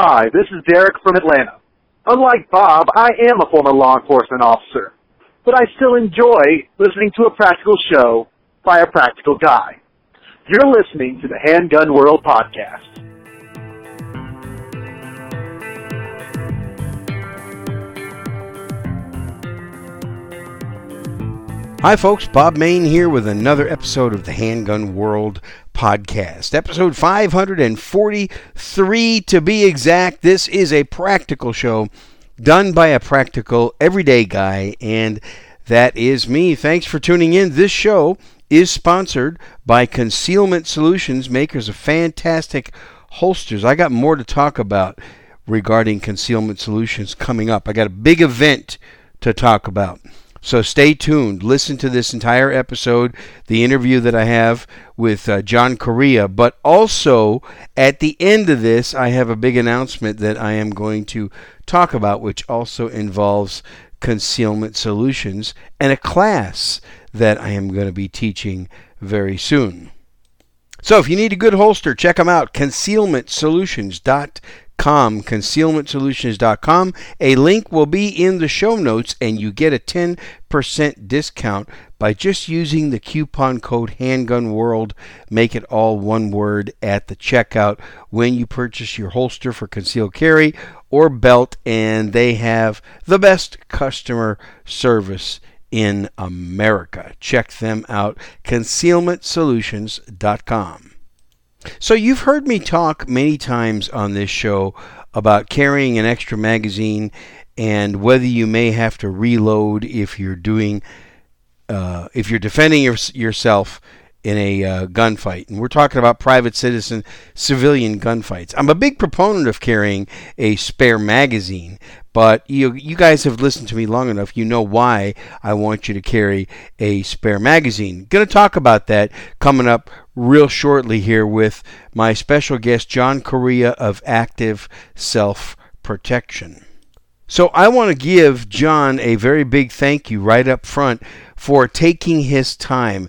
Hi, this is Derek from Atlanta. Unlike Bob, I am a former law enforcement officer, but I still enjoy listening to a practical show by a practical guy. You're listening to the Handgun World Podcast. Hi, folks. Bob Mayne here with another episode of the Handgun World podcast. Episode 543 to be exact. This is a practical show done by a practical everyday guy, and that is me. Thanks for tuning in. This show is sponsored by Concealment Solutions, makers of fantastic holsters. I got more to talk about regarding Concealment Solutions coming up. I got a big event to talk about. So stay tuned. Listen to this entire episode, the interview that I have with uh, John Correia. But also, at the end of this, I have a big announcement that I am going to talk about, which also involves concealment solutions and a class that I am going to be teaching very soon. So if you need a good holster, check them out, concealmentsolutions.com concealmentsolutions.com, concealmentsolutions.com. A link will be in the show notes, and you get a 10% discount by just using the coupon code Handgun World. Make it all one word at the checkout when you purchase your holster for concealed carry or belt, and they have the best customer service in America. Check them out, concealmentsolutions.com. So, you've heard me talk many times on this show about carrying an extra magazine and whether you may have to reload if you're doing, uh, if you're defending your, yourself in a uh, gunfight. And we're talking about private citizen civilian gunfights. I'm a big proponent of carrying a spare magazine, but you you guys have listened to me long enough. You know why I want you to carry a spare magazine. Going to talk about that coming up real shortly here with my special guest John Correia of Active Self Protection. So I want to give John a very big thank you right up front for taking his time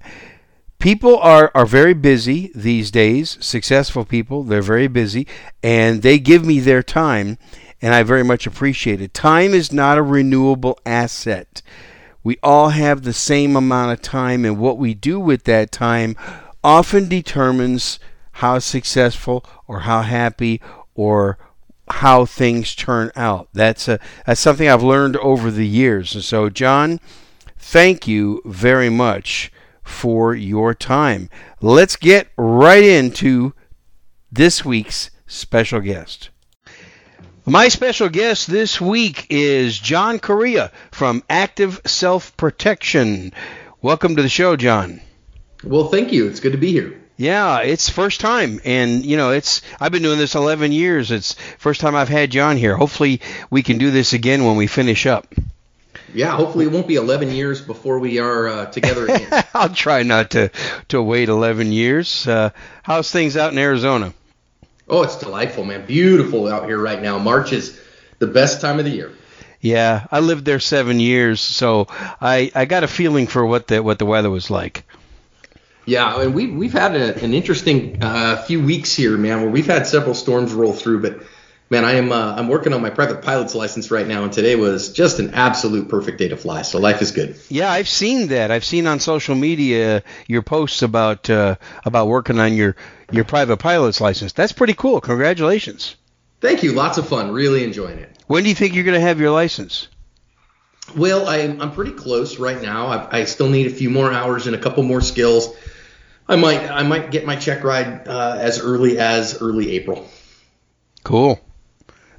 people are, are very busy these days, successful people, they're very busy, and they give me their time, and I very much appreciate it. Time is not a renewable asset. We all have the same amount of time, and what we do with that time often determines how successful or how happy or how things turn out. That's a that's something I've learned over the years. And so John, thank you very much for your time. Let's get right into this week's special guest. My special guest this week is John Correia from Active Self Protection. Welcome to the show, John. Well, thank you. It's good to be here. Yeah, it's first time, and you know, it's I've been doing this 11 years. It's first time I've had you on here. Hopefully, we can do this again when we finish up. Yeah, hopefully it won't be 11 years before we are uh, together again. I'll try not to to wait 11 years. Uh, how's things out in Arizona? Oh, it's delightful, man. Beautiful out here right now. March is the best time of the year. Yeah, I lived there seven years, so I I got a feeling for what the what the weather was like. Yeah, and we've we've had a, an interesting uh, few weeks here, man, where we've had several storms roll through, but man, I am uh, I'm working on my private pilot's license right now, and today was just an absolute perfect day to fly. So life is good. Yeah, I've seen that. I've seen on social media your posts about uh, about working on your your private pilot's license. That's pretty cool. Congratulations. Thank you. Lots of fun. Really enjoying it. When do you think you're going to have your license? Well, I'm, I'm pretty close right now. I, I still need a few more hours and a couple more skills. I might I might get my check ride uh, as early as early April. Cool.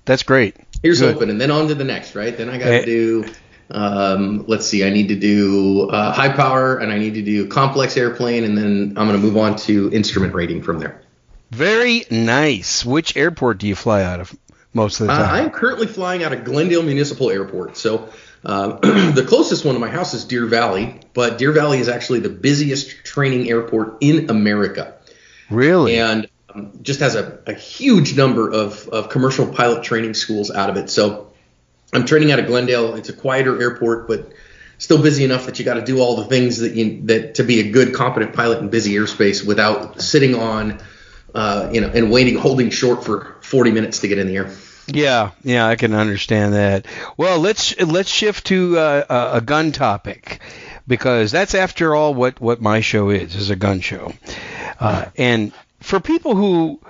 That's great. Here's Good. hoping, and then on to the next, right? Then I got to hey. do. Um, let's see. I need to do uh, high power, and I need to do complex airplane, and then I'm going to move on to instrument rating from there. Very nice. Which airport do you fly out of most of the time? Uh, I'm currently flying out of Glendale Municipal Airport. So uh, the closest one to my house is Deer Valley, but Deer Valley is actually the busiest training airport in America. Really? And um, just has a, a huge number of, of commercial pilot training schools out of it. So I'm training out of Glendale. It's a quieter airport, but still busy enough that you got to do all the things that you that to be a good competent pilot in busy airspace without sitting on uh, you know, and waiting, holding short for 40 minutes to get in the air. Yeah, yeah, I can understand that. Well, let's let's shift to uh, a gun topic because that's after all what what my show is is a gun show. Uh, and for people who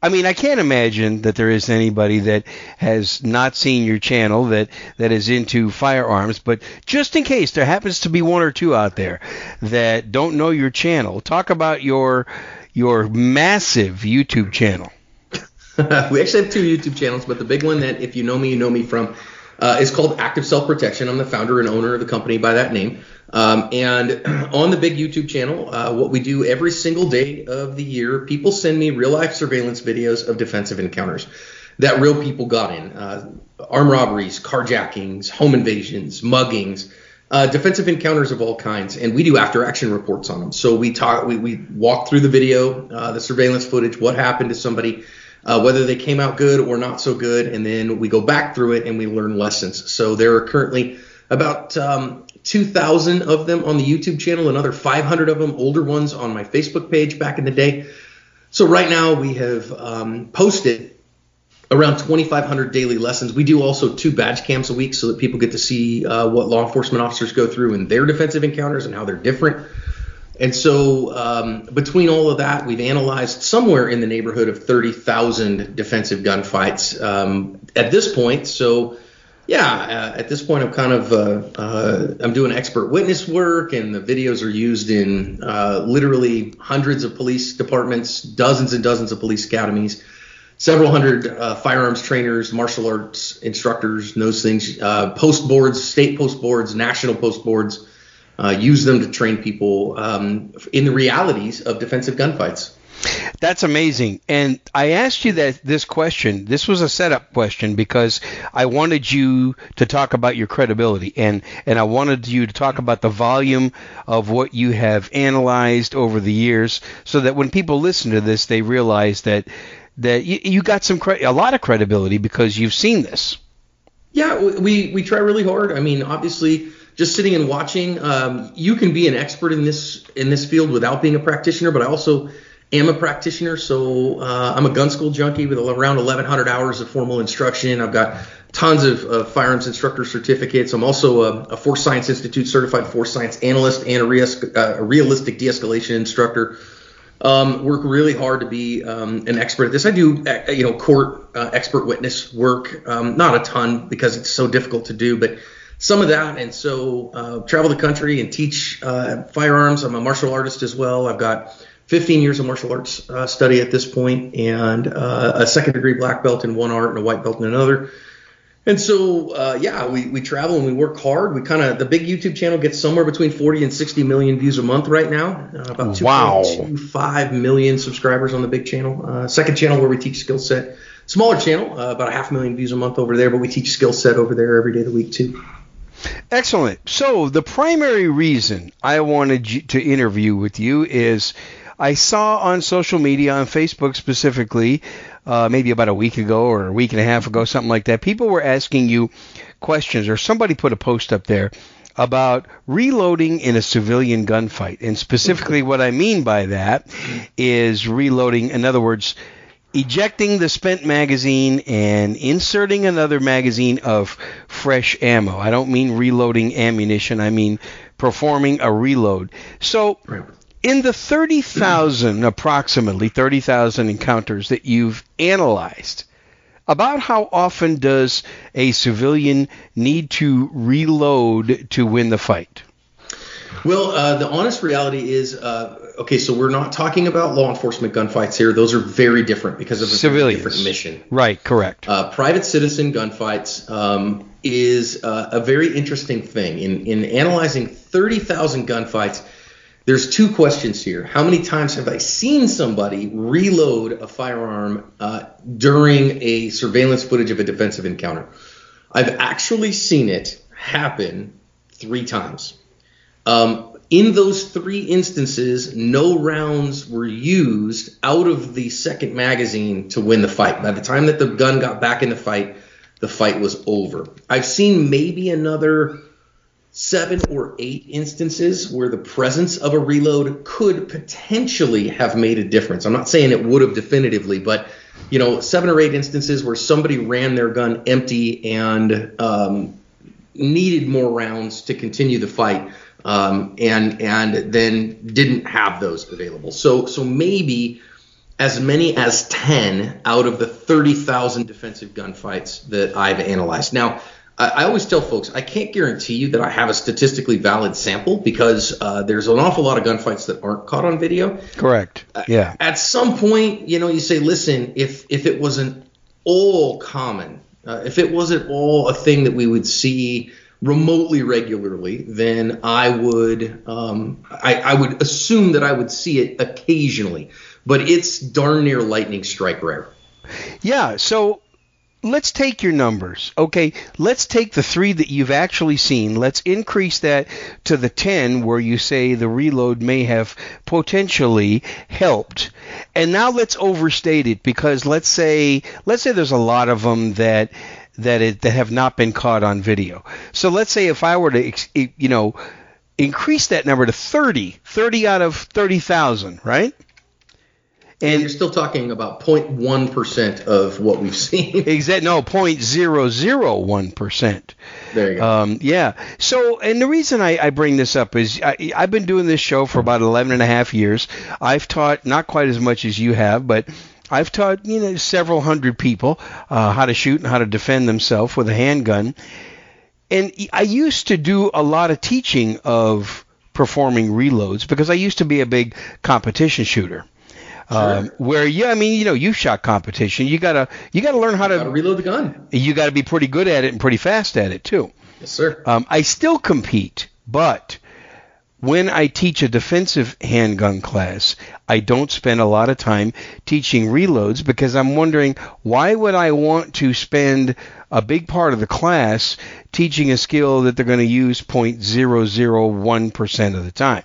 I mean, I can't imagine that there is anybody that has not seen your channel that, that is into firearms, but just in case there happens to be one or two out there that don't know your channel, talk about your your massive YouTube channel. we actually have two YouTube channels, but the big one that if you know me, you know me from uh, is called Active Self Protection. I'm the founder and owner of the company by that name. Um, and on the big YouTube channel, uh, what we do every single day of the year, people send me real life surveillance videos of defensive encounters that real people got in uh, armed robberies, carjackings, home invasions, muggings. Uh, defensive encounters of all kinds, and we do after action reports on them. So we talk, we, we walk through the video, uh, the surveillance footage, what happened to somebody, uh, whether they came out good or not so good, and then we go back through it and we learn lessons. So there are currently about um, 2,000 of them on the YouTube channel, another 500 of them, older ones, on my Facebook page back in the day. So right now we have um, posted around 2,500 daily lessons. We do also two badge cams a week so that people get to see uh, what law enforcement officers go through in their defensive encounters and how they're different. And so, um, between all of that, we've analyzed somewhere in the neighborhood of 30,000 defensive gunfights um, at this point. So, yeah, uh, at this point, I'm kind of uh, uh, I'm doing expert witness work, and the videos are used in uh, literally hundreds of police departments, dozens and dozens of police academies, several hundred uh, firearms trainers, martial arts instructors, those things, uh, post boards, state post boards, national post boards. Use them to train people um, in the realities of defensive gunfights. That's amazing. And I asked you that this question. This was a setup question because I wanted you to talk about your credibility and and I wanted you to talk about the volume of what you have analyzed over the years so that when people listen to this they realize that that you, you got some cre- a lot of credibility because you've seen this. Yeah, we we try really hard. I mean, obviously just sitting and watching, um, you can be an expert in this in this field without being a practitioner, but I also am a practitioner, so uh, I'm a gun school junkie with around 1,100 hours of formal instruction. I've got tons of uh, firearms instructor certificates. I'm also a, a, Force Science Institute certified force science analyst and a, rea- uh, a realistic de-escalation instructor. Um, work really hard to be um, an expert at this. I do, uh, you know, court uh, expert witness work, um, not a ton because it's so difficult to do, but some of that. And so uh, travel the country and teach firearms. I'm a martial artist as well. I've got 15 years of martial arts uh, study at this point, and uh, a second degree black belt in one art and a white belt in another. And so, uh, yeah, we, we travel and we work hard. We kind of the big YouTube channel gets somewhere between 40 and 60 million views a month right now. Uh, about 2.25 million subscribers on the big channel. Uh, second channel where we teach skill set. Smaller channel, uh, about a half million views a month over there, but we teach skill set over there every day of the week too. Excellent. So the primary reason I wanted to interview with you is I saw on social media, on Facebook specifically, uh, maybe about a week ago or a week and a half ago, something like that, people were asking you questions, or somebody put a post up there about reloading in a civilian gunfight. And specifically, what I mean by that is reloading, in other words, ejecting the spent magazine and inserting another magazine of fresh ammo. I don't mean reloading ammunition, I mean performing a reload. So, in the 30,000, approximately 30,000 encounters that you've analyzed, about how often does a civilian need to reload to win the fight? Well, uh, the honest reality is, uh, okay, so we're not talking about law enforcement gunfights here. Those are very different because of a Civilians. different mission. Right, correct. Uh, private citizen gunfights um, is uh, a very interesting thing. In, in analyzing 30,000 gunfights, there's two questions here. How many times have I seen somebody reload a firearm uh, during a surveillance footage of a defensive encounter? I've actually seen it happen three times. Um, in those three instances, no rounds were used out of the second magazine to win the fight. By the time that the gun got back in the fight, the fight was over. I've seen maybe another seven or eight instances where the presence of a reload could potentially have made a difference. I'm not saying it would have definitively, but you know, seven or eight instances where somebody ran their gun empty and um, needed more rounds to continue the fight, um, and and then didn't have those available. So so maybe as many as 10 out of the 30,000 defensive gunfights that I've analyzed. Now, I, always tell folks I can't guarantee you that I have a statistically valid sample because uh, there's an awful lot of gunfights that aren't caught on video. Correct. Yeah. At some point, you know, you say, listen, if if it wasn't all common, uh, if it wasn't all a thing that we would see remotely regularly, then I would um, I, I would assume that I would see it occasionally, but it's darn near lightning strike rare. Yeah. So let's take your numbers. Okay, let's take the three that you've actually seen. Let's increase that to the 10 where you say the reload may have potentially helped. And now let's overstate it because let's say let's say there's a lot of them that that it, that have not been caught on video. So let's say if I were to you know increase that number to 30, 30 out of 30,000, right? And you're still talking about 0.1 percent of what we've seen. exactly. No, 0.001 percent. There you go. Um, yeah. So, and the reason I, I bring this up is I, I've been doing this show for about 11 and a half years. I've taught not quite as much as you have, but I've taught you know several hundred people uh, how to shoot and how to defend themselves with a handgun. And I used to do a lot of teaching of performing reloads because I used to be a big competition shooter. Um, where yeah, I mean, you know, you shot competition. You gotta you gotta learn how to reload the gun. You gotta be pretty good at it and pretty fast at it too. Yes, sir. Um, I still compete, but when I teach a defensive handgun class, I don't spend a lot of time teaching reloads because I'm wondering why would I want to spend a big part of the class teaching a skill that they're going to use 0.001% of the time.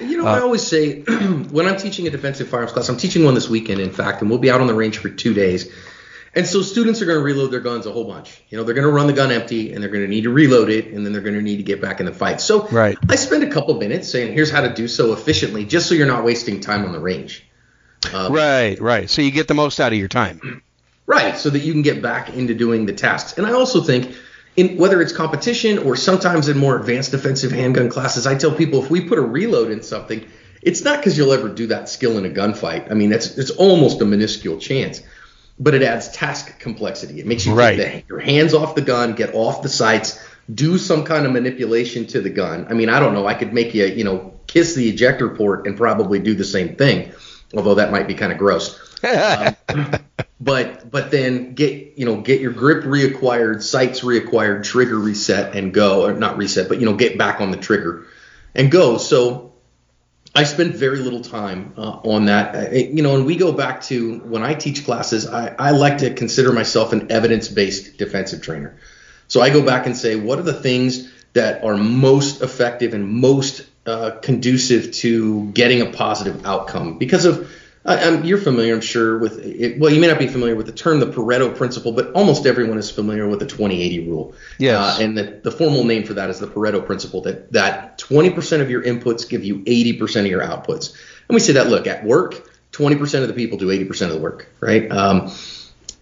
You know, uh, I always say when I'm teaching a defensive firearms class, I'm teaching one this weekend, in fact, and we'll be out on the range for two days. And so students are going to reload their guns a whole bunch. You know, they're going to run the gun empty, and they're going to need to reload it, and then they're going to need to get back in the fight. So right. I spend a couple minutes saying, here's how to do so efficiently, just so you're not wasting time on the range. Um, right, right. So you get the most out of your time. Right, so that you can get back into doing the tasks. And I also think – in whether it's competition or sometimes in more advanced defensive handgun classes, I tell people if we put a reload in something, it's not because you'll ever do that skill in a gunfight. I mean, that's it's almost a minuscule chance, but it adds task complexity. It makes you right. take your hands off the gun, get off the sights, do some kind of manipulation to the gun. I mean, I don't know. I could make you, you know, kiss the ejector port and probably do the same thing, although that might be kind of gross. um, but but then get you know get your grip reacquired, sights reacquired, trigger reset, and go or not reset, but you know get back on the trigger and go. So I spend very little time uh, on that. Uh, you know, and we go back to when I teach classes, I, I like to consider myself an evidence-based defensive trainer. So I go back and say, what are the things that are most effective and most uh, conducive to getting a positive outcome because of um, you're familiar, I'm sure, with it. Well, you may not be familiar with the term the Pareto principle, but almost everyone is familiar with the 20-80 rule. Yes. Uh, and the, the formal name for that is the Pareto principle. That that 20% of your inputs give you 80% of your outputs. And we say that look at work, 20% of the people do 80% of the work, right? Um,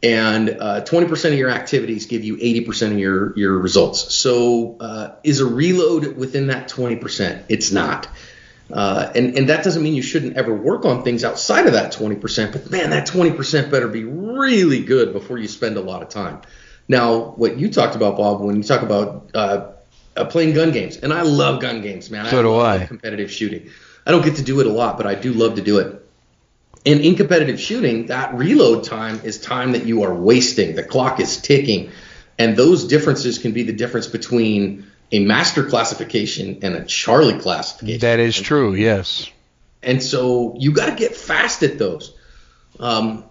and uh, 20% of your activities give you 80% of your your results. So uh, is a reload within that 20%? It's not. Uh, and, and that doesn't mean you shouldn't ever work on things outside of that 20%, but man, that 20% better be really good before you spend a lot of time. Now, what you talked about, Bob, when you talk about uh, uh, playing gun games, and I love gun games, man. So I do I. Competitive shooting. I don't get to do it a lot, but I do love to do it. And in competitive shooting, that reload time is time that you are wasting. The clock is ticking. And those differences can be the difference between a master classification and a Charlie classification. That is true, yes. And so you got to get fast at those. Um,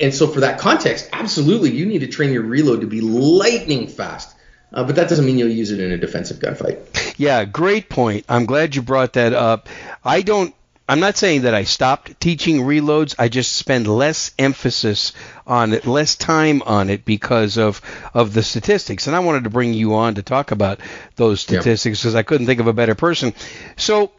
and so for that context, absolutely, you need to train your reload to be lightning fast. Uh, but that doesn't mean you'll use it in a defensive gunfight. Yeah, great point. I'm glad you brought that up. I don't I'm not saying that I stopped teaching reloads. I just spend less emphasis on it, less time on it because of of the statistics. And I wanted to bring you on to talk about those statistics because I couldn't think of a better person. So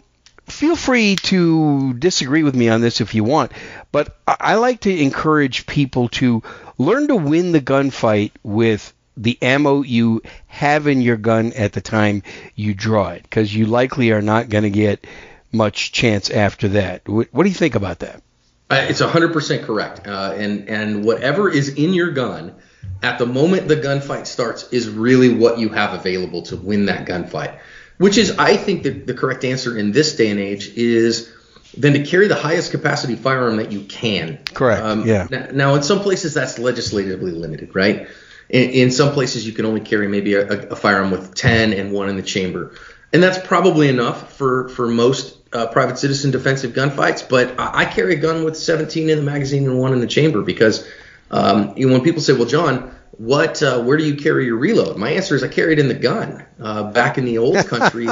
feel free to disagree with me on this if you want, but I, I like to encourage people to learn to win the gunfight with the ammo you have in your gun at the time you draw it, because you likely are not going to get much chance after that. What, what, do you think about that? Uh, it's 100% correct. Uh, and, and whatever is in your gun at the moment the gunfight starts is really what you have available to win that gunfight. Which is, I think, the, the correct answer in this day and age is then to carry the highest capacity firearm that you can. Correct. Um, yeah. Now, now, in some places, that's legislatively limited, right? In, in some places, you can only carry maybe a, a, firearm with 10 and one in the chamber, and that's probably enough for for most uh, private citizen defensive gunfights. But I, I, carry a gun with 17 in the magazine and one in the chamber because um, you know, when people say, "Well, John," what uh, where do you carry your reload? My answer is I carry it in the gun. Uh, back in the old country,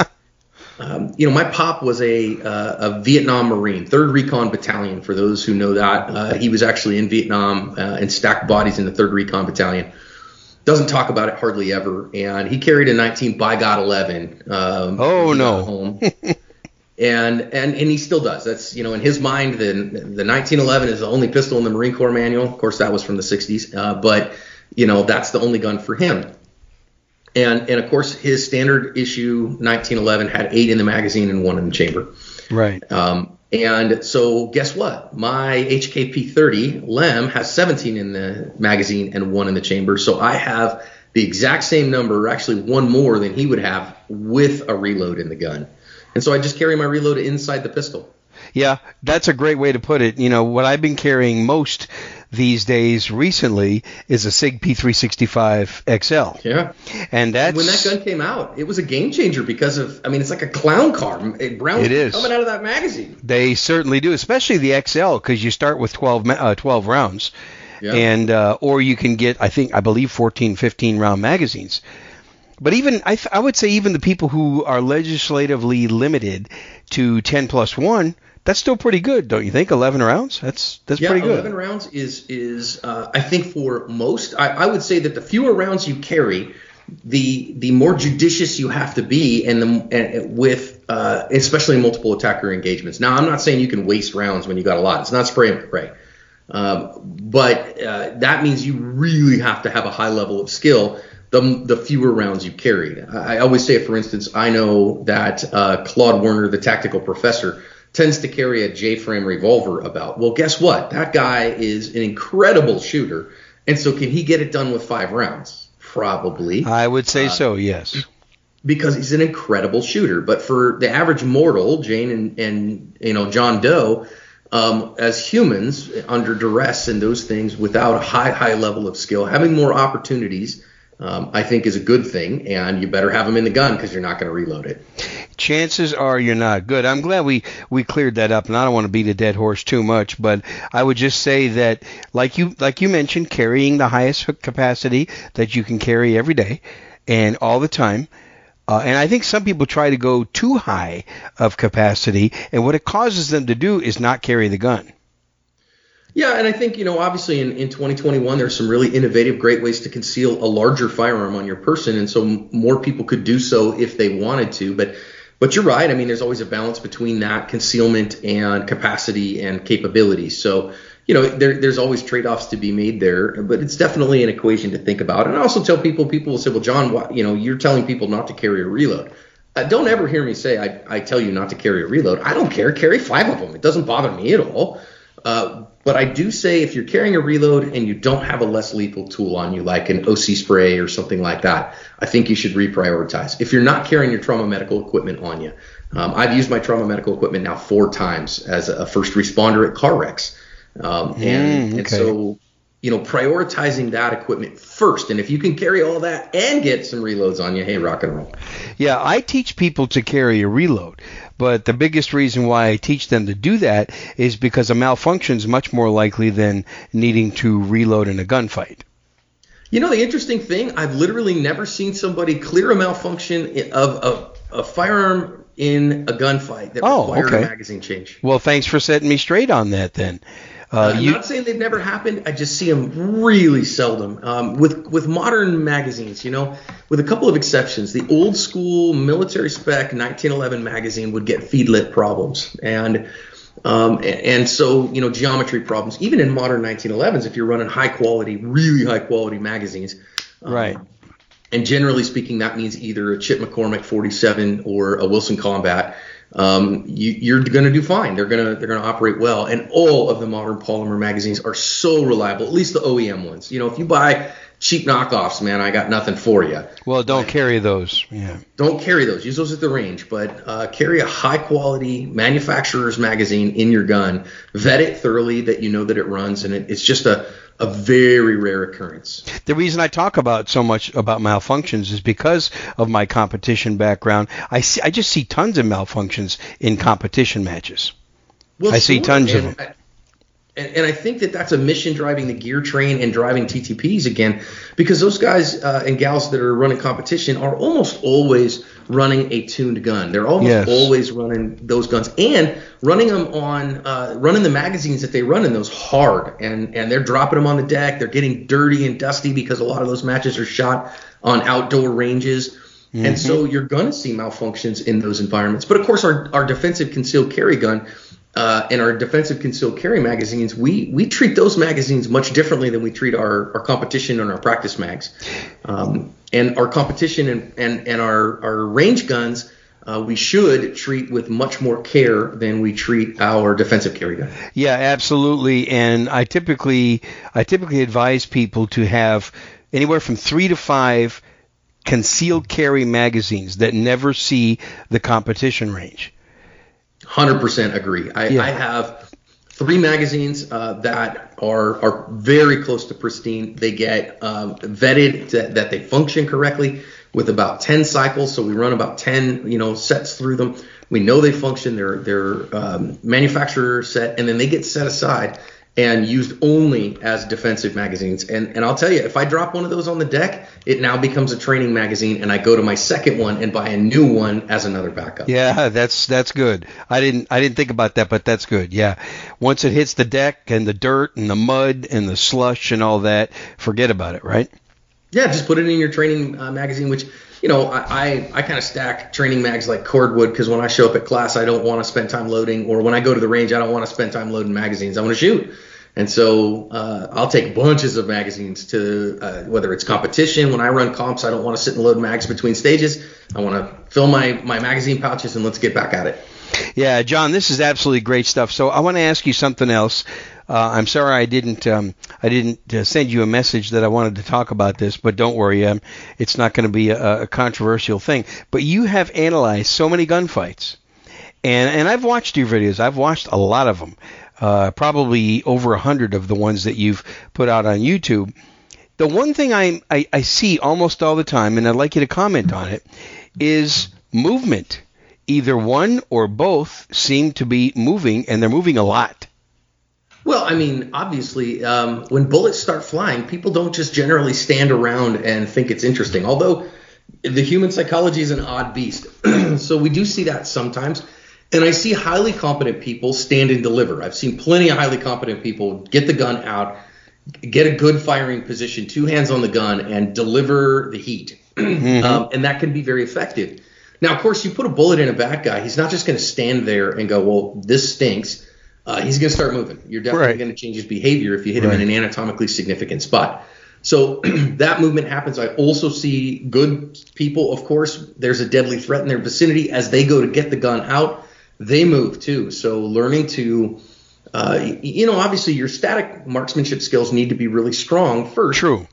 um, you know, my pop was a uh, a Vietnam Marine, Third Recon Battalion. For those who know that, uh, he was actually in Vietnam uh, and stacked bodies in the Third Recon Battalion doesn't talk about it hardly ever. And he carried a 19 by God 11. Um, oh no. Home. and and and he still does. That's you know in his mind the the 1911 is the only pistol in the Marine Corps manual. Of course that was from the 60s, uh, but you know that's the only gun for him. And and of course his standard issue 1911 had eight in the magazine and one in the chamber. Right. Um, and so, guess what? My HK P30 LEM has 17 in the magazine and one in the chamber. So I have the exact same number, actually one more than he would have with a reload in the gun. And so I just carry my reload inside the pistol. Yeah, that's a great way to put it. You know, what I've been carrying most these days recently is a Sig P365 XL. Yeah. And that's when that gun came out, it was a game changer because of I mean it's like a clown car. Brown it is. coming out of that magazine. They certainly do, especially the XL because you start with 12 uh, 12 rounds. Yeah. And uh, or you can get I think I believe 14 15 round magazines. But even I, th- I would say even the people who are legislatively limited to 10 plus 1 that's still pretty good, don't you think? Eleven rounds. That's that's yeah, pretty good. Eleven rounds is is uh, I think for most, I, I would say that the fewer rounds you carry, the the more judicious you have to be, and the and with uh, especially multiple attacker engagements. Now, I'm not saying you can waste rounds when you got a lot. It's not spray and pray. Um, but uh, that means you really have to have a high level of skill. The, the fewer rounds you carried. I, I always say, for instance, I know that uh, Claude Werner, the tactical professor, tends to carry a J-frame revolver about. Well, guess what? That guy is an incredible shooter, and so can he get it done with five rounds? Probably. I would say uh, so. Yes. Because he's an incredible shooter, but for the average mortal, Jane and and you know John Doe, um, as humans under duress and those things, without a high high level of skill, having more opportunities um, I think is a good thing, and you better have them in the gun because you're not going to reload it. Chances are you're not good. I'm glad we we cleared that up, and I don't want to beat a dead horse too much, but I would just say that, like you like you mentioned, carrying the highest capacity that you can carry every day and all the time. Uh, and I think some people try to go too high of capacity, and what it causes them to do is not carry the gun. Yeah, and I think, you know, obviously in, in 2021, there's some really innovative, great ways to conceal a larger firearm on your person. And so more people could do so if they wanted to. But but you're right. I mean, there's always a balance between that concealment and capacity and capability. So, you know, there, there's always trade-offs to be made there, but it's definitely an equation to think about. And I also tell people, people will say, well, John, why, you know, you're telling people not to carry a reload. Uh, don't ever hear me say I, I tell you not to carry a reload. I don't care. Carry five of them. It doesn't bother me at all. Uh, but I do say if you're carrying a reload and you don't have a less lethal tool on you, like an OC spray or something like that, I think you should reprioritize. If you're not carrying your trauma medical equipment on you, um, I've used my trauma medical equipment now four times as a first responder at car wrecks. Um, and, mm, okay. and so, you know, prioritizing that equipment first. And if you can carry all that and get some reloads on you, hey, rock and roll. Yeah, I teach people to carry a reload. But the biggest reason why I teach them to do that is because a malfunction is much more likely than needing to reload in a gunfight. You know, the interesting thing, I've literally never seen somebody clear a malfunction of a, a firearm in a gunfight that Oh, required okay. a magazine change. Well, thanks for setting me straight on that then. Uh, I'm you, not saying they've never happened. I just see them really seldom. Um, with with modern magazines, you know, with a couple of exceptions, the old school military spec 1911 magazine would get feed lip problems, and um, and, and so you know geometry problems. Even in modern 1911s, if you're running high quality, really high quality magazines, um, right. and generally speaking, that means either a Chip McCormick 47 or a Wilson Combat. Um, you, you're going to do fine. They're going to they're going to operate well. And all of the modern polymer magazines are so reliable. At least the OEM ones. You know, if you buy cheap knockoffs, man, I got nothing for you. Well, don't carry those. Yeah. Don't carry those. Use those at the range, but uh, carry a high quality manufacturer's magazine in your gun. Vet it thoroughly that you know that it runs, and it, it's just a a very rare occurrence. The reason I talk about so much about malfunctions is because of my competition background. I see, I just see tons of malfunctions in competition matches. Well, I see tons of them. I- and, and I think that that's a mission driving the gear train and driving TTPs again, because those guys uh, and gals that are running competition are almost always running a tuned gun. They're almost Yes. always running those guns and running them on uh, running the magazines that they run in those hard, and and they're dropping them on the deck. They're getting dirty and dusty because a lot of those matches are shot on outdoor ranges. And so you're going to see malfunctions in those environments. But of course, our, our defensive concealed carry gun uh, and our defensive concealed carry magazines, we we treat those magazines much differently than we treat our, our competition and our practice mags. Um, and our competition and, and, and our, our range guns, uh, we should treat with much more care than we treat our defensive carry gun. Yeah, absolutely. And I typically I typically advise people to have anywhere from three to five concealed carry magazines that never see the competition range. Hundred percent agree. I, Yeah. I have three magazines uh, that are are very close to pristine. They get um, vetted to, that they function correctly with about ten cycles. So we run about ten you know sets through them. We know they function. They're they're um, manufacturer set, and then they get set aside and used only as defensive magazines. And and I'll tell you, if I drop one of those on the deck, it now becomes a training magazine, and I go to my second one and buy a new one as another backup. Yeah, that's that's good. I didn't I didn't think about that, but that's good. Yeah. Once it hits the deck and the dirt and the mud and the slush and all that, forget about it, right? Yeah, just put it in your training uh, magazine, which you know I I, I kind of stack training mags like cordwood because when I show up at class, I don't want to spend time loading, or when I go to the range, I don't want to spend time loading magazines. I want to shoot, and so uh, I'll take bunches of magazines to uh, whether it's competition. When I run comps, I don't want to sit and load mags between stages. I want to fill my my magazine pouches and let's get back at it. Yeah, John, this is absolutely great stuff. So I want to ask you something else. Uh, I'm sorry I didn't um, I didn't uh, send you a message that I wanted to talk about this, but don't worry, um, it's not going to be a, a controversial thing. But you have analyzed so many gunfights, and and I've watched your videos. I've watched a lot of them, uh, probably over a hundred of the ones that you've put out on YouTube. The one thing I, I I see almost all the time, and I'd like you to comment on it, is movement either one or both seem to be moving, and they're moving a lot. Well, I mean, obviously, um, when bullets start flying, people don't just generally stand around and think it's interesting. Although the human psychology is an odd beast, so we do see that sometimes. And I see highly competent people stand and deliver. I've seen plenty of highly competent people get the gun out, get a good firing position, two hands on the gun, and deliver the heat. um, and that can be very effective. Now, of course, you put a bullet in a bad guy, he's not just going to stand there and go, well, this stinks. Uh, he's going to start moving. You're definitely Right. going to change his behavior if you hit him in an anatomically significant spot. So that movement happens. I also see good people, of course, there's a deadly threat in their vicinity. As they go to get the gun out, they move too. So learning to, uh, you know, obviously your static marksmanship skills need to be really strong first True.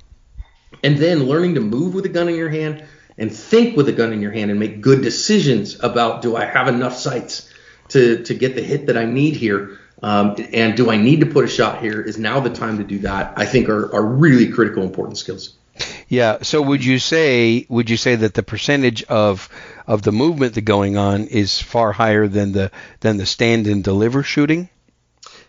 and then learning to move with a gun in your hand and think with a gun in your hand and make good decisions about do I have enough sights to to get the hit that I need here, um, and do I need to put a shot here? Is now the time to do that? I think are are really critical, important skills. Yeah. So would you say would you say that the percentage of of the movement that going on is far higher than the than the stand and deliver shooting?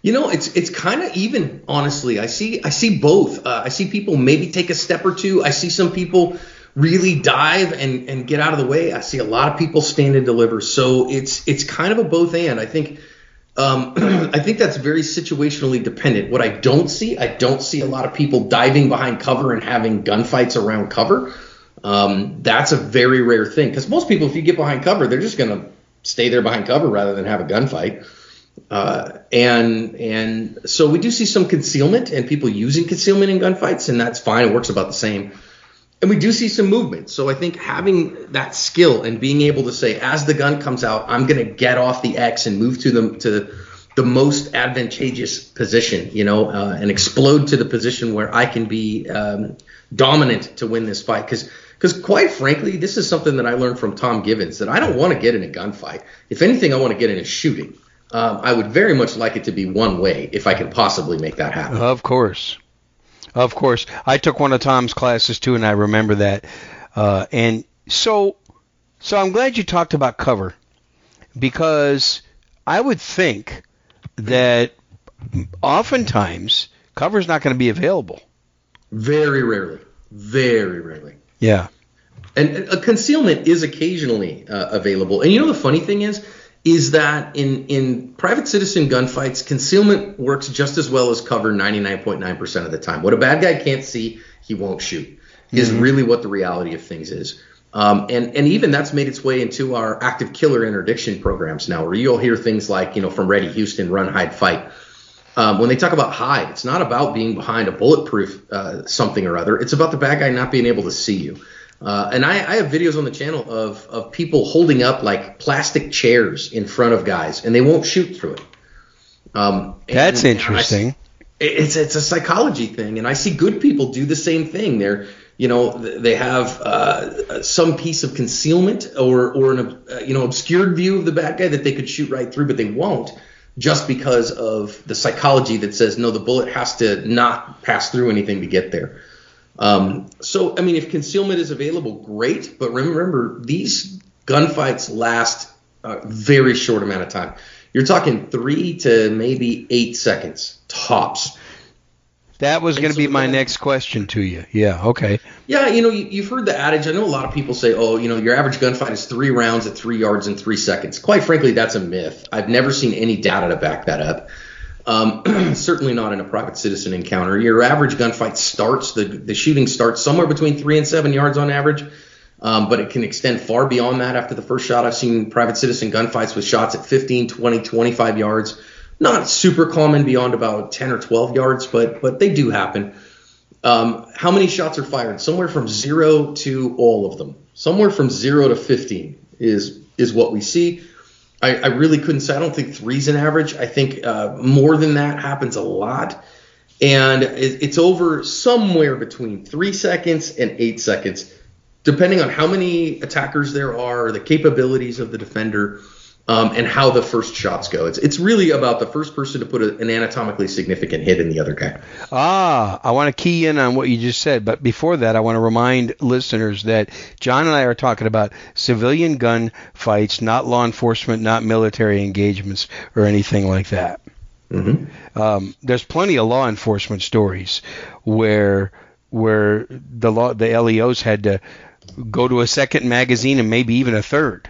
You know, it's it's kind of even, honestly. I see I see both. Uh, I see people maybe take a step or two. I see some people really dive and, and get out of the way. I see a lot of people stand and deliver. So it's it's kind of a both and. I think um, I think that's very situationally dependent. What I don't see, I don't see a lot of people diving behind cover and having gunfights around cover. Um, that's a very rare thing because most people, if you get behind cover, they're just going to stay there behind cover rather than have a gunfight. Uh, and and so we do see some concealment and people using concealment in gunfights, and that's fine. It works about the same. And we do see some movement. So I think having that skill and being able to say, as the gun comes out, I'm going to get off the X and move to the to the most advantageous position, you know, uh, and explode to the position where I can be um, dominant to win this fight. Because because quite frankly, this is something that I learned from Tom Givens that I don't want to get in a gunfight. If anything, I want to get in a shooting. Um, I would very much like it to be one way if I can possibly make that happen. Of course. Of course. I took one of Tom's classes too, and I remember that. Uh, and so, so I'm glad you talked about cover because I would think that oftentimes cover is not going to be available. Very rarely. Very rarely. Yeah. And a concealment is occasionally uh, available. And you know the funny thing is, is that in in private citizen gunfights, concealment works just as well as cover 99.9% of the time. What a bad guy can't see, he won't shoot. Is mm-hmm. really what the reality of things is. Um, and and even that's made its way into our active killer interdiction programs now, where you'll hear things like you know from Ready Houston, run, hide, fight. Um, when they talk about hide, it's not about being behind a bulletproof uh, something or other. It's about the bad guy not being able to see you. Uh, and I, I, have videos on the channel of, of people holding up like plastic chairs in front of guys, and they won't shoot through it. Um, That's interesting. And it's it's a psychology thing, and I see good people do the same thing. They're you know they have uh, some piece of concealment or or an uh, you know obscured view of the bad guy that they could shoot right through, but they won't just because of the psychology that says no, the bullet has to not pass through anything to get there. Um, so, I mean, if concealment is available, great. But remember, these gunfights last a very short amount of time. You're talking three to maybe eight seconds tops. That was going to so be my next question to you. Yeah, okay. Yeah, you know, you, have heard the adage. I know a lot of people say, oh, you know, your average gunfight is three rounds at three yards in three seconds. Quite frankly, that's a myth. I've never seen any data to back that up. Um, certainly not in a private citizen encounter. Your average gunfight starts, the, the shooting starts somewhere between three and seven yards on average, um, but it can extend far beyond that after the first shot. I've seen private citizen gunfights with shots at 15, 20, 25 yards. Not super common beyond about 10 or 12 yards, but but they do happen. Um, how many shots are fired? Somewhere from zero to all of them. Somewhere from zero to 15 is is what we see. I, I really couldn't say. I don't think three's an average. I think uh, more than that happens a lot. And it, it's over somewhere between three seconds and eight seconds, depending on how many attackers there are, the capabilities of the defender um, and how the first shots go. It's it's really about the first person to put a, an anatomically significant hit in the other guy. Ah, I want to key in on what you just said, but before that, I want to remind listeners that John and I are talking about civilian gun fights, not law enforcement, not military engagements or anything like that. Mm-hmm. Um, there's plenty of law enforcement stories where where the law the LEOs had to go to a second magazine and maybe even a third.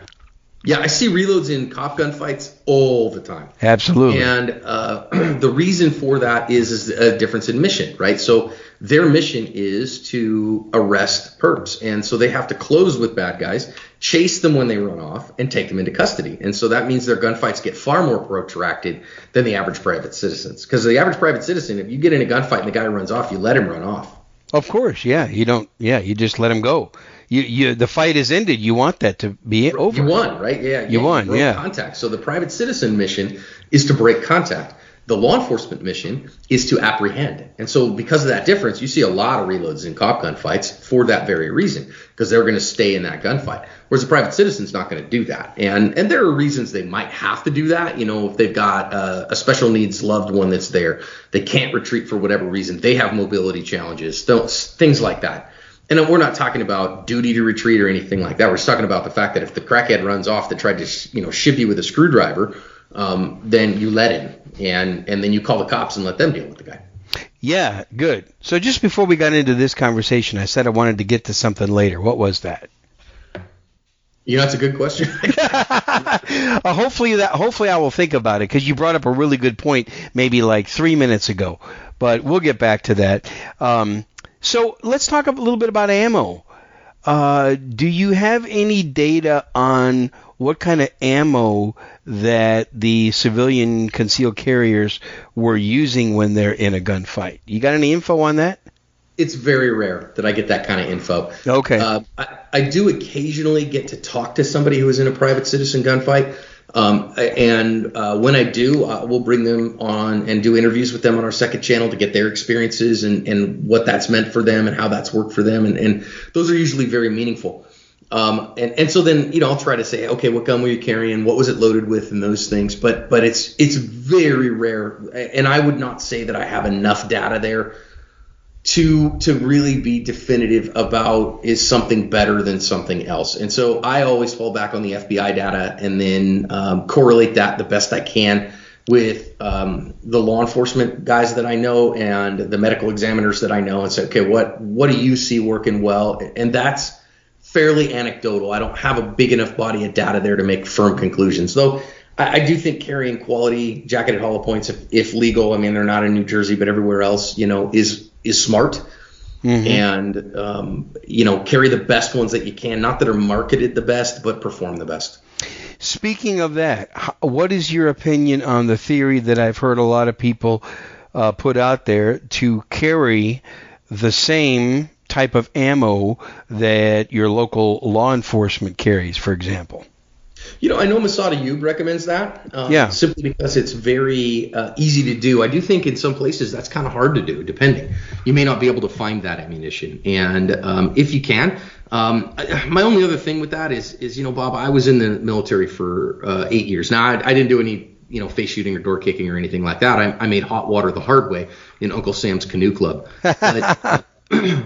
Yeah, I see reloads in cop gunfights all the time. Absolutely. And uh, the reason for that is, is a difference in mission, right? So their mission is to arrest perps. And so they have to close with bad guys, chase them when they run off, and take them into custody. And so that means their gunfights get far more protracted than the average private citizens. Because the average private citizen, if you get in a gunfight and the guy runs off, you let him run off. Of course, yeah. You don't, yeah, you just let him go you, you the fight is ended. You want that to be over. You won, right? Yeah, you won. You yeah. Contact. So the private citizen mission is to break contact. The law enforcement mission is to apprehend. And so because of that difference, you see a lot of reloads in cop gunfights for that very reason, because they're going to stay in that gunfight. Whereas a private citizen's not going to do that. And and there are reasons they might have to do that. You know, if they've got uh, a special needs loved one that's there, they can't retreat for whatever reason. They have mobility challenges, things like that and we're not talking about duty to retreat or anything like that. We're just talking about the fact that if the crackhead runs off to try to you know ship you with a screwdriver, um, then you let him, and and then you call the cops and let them deal with the guy. Yeah, good. So just before we got into this conversation, I said I wanted to get to something later. What was that? You know, that's a good question. uh, hopefully that hopefully I will think about it because you brought up a really good point maybe like three minutes ago, but we'll get back to that. Um, so let's talk a little bit about ammo. Uh, do you have any data on what kind of ammo that the civilian concealed carriers were using when they're in a gunfight? You got any info on that? It's very rare that I get that kind of info. Okay. Uh, I, I do occasionally get to talk to somebody who is in a private citizen gunfight. Um, and uh, when I do, uh, we'll bring them on and do interviews with them on our second channel to get their experiences and, and what that's meant for them and how that's worked for them. And, and those are usually very meaningful. Um, and, and so then, you know, I'll try to say, okay, what gun were you carrying? What was it loaded with and those things. But, but it's, it's very rare. And I would not say that I have enough data there to to really be definitive about is something better than something else. And so I always fall back on the FBI data and then um, correlate that the best I can with um, the law enforcement guys that I know and the medical examiners that I know and say, okay, what what do you see working well? And that's fairly anecdotal. I don't have a big enough body of data there to make firm conclusions, though. I, I do think carrying quality jacketed hollow points, if, if legal, I mean they're not in New Jersey, but everywhere else, you know, is is smart. Mm-hmm. And um, you know, carry the best ones that you can. Not that are marketed the best, but perform the best. Speaking of that, what is your opinion on the theory that I've heard a lot of people uh, put out there to carry the same type of ammo that your local law enforcement carries, for example? You know, I know Massad Ayoob recommends that. Uh, yeah. Simply because it's very uh, easy to do. I do think in some places that's kind of hard to do, depending. You may not be able to find that ammunition, and um, if you can, um, my only other thing with that is, is you know, Bob, I was in the military for uh, eight years. Now, I, I, didn't do any, you know, face shooting or door kicking or anything like that. I, I made hot water the hard way in Uncle Sam's Canoe Club. But,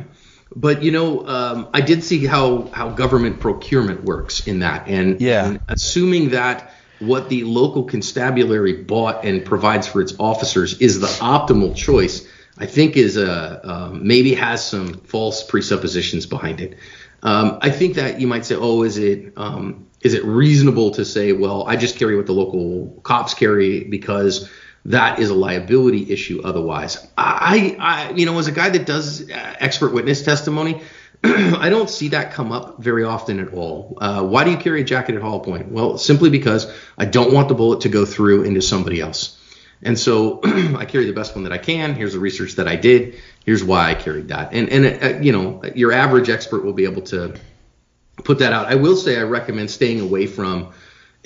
but you know, um, I did see how how government procurement works in that, and, yeah. and assuming that what the local constabulary bought and provides for its officers is the optimal choice, I think is a um, maybe has some false presuppositions behind it. Um, I think that you might say, oh, is it um, is it reasonable to say, well, I just carry what the local cops carry because that is a liability issue otherwise. I, I you know, as a guy that does uh, expert witness testimony, I don't see that come up very often at all. Uh, why do you carry a jacket at hollow point? Well, simply because I don't want the bullet to go through into somebody else. And so I carry the best one that I can. Here's the research that I did. Here's why I carried that. And and uh, you know, your average expert will be able to put that out. I will say I recommend staying away from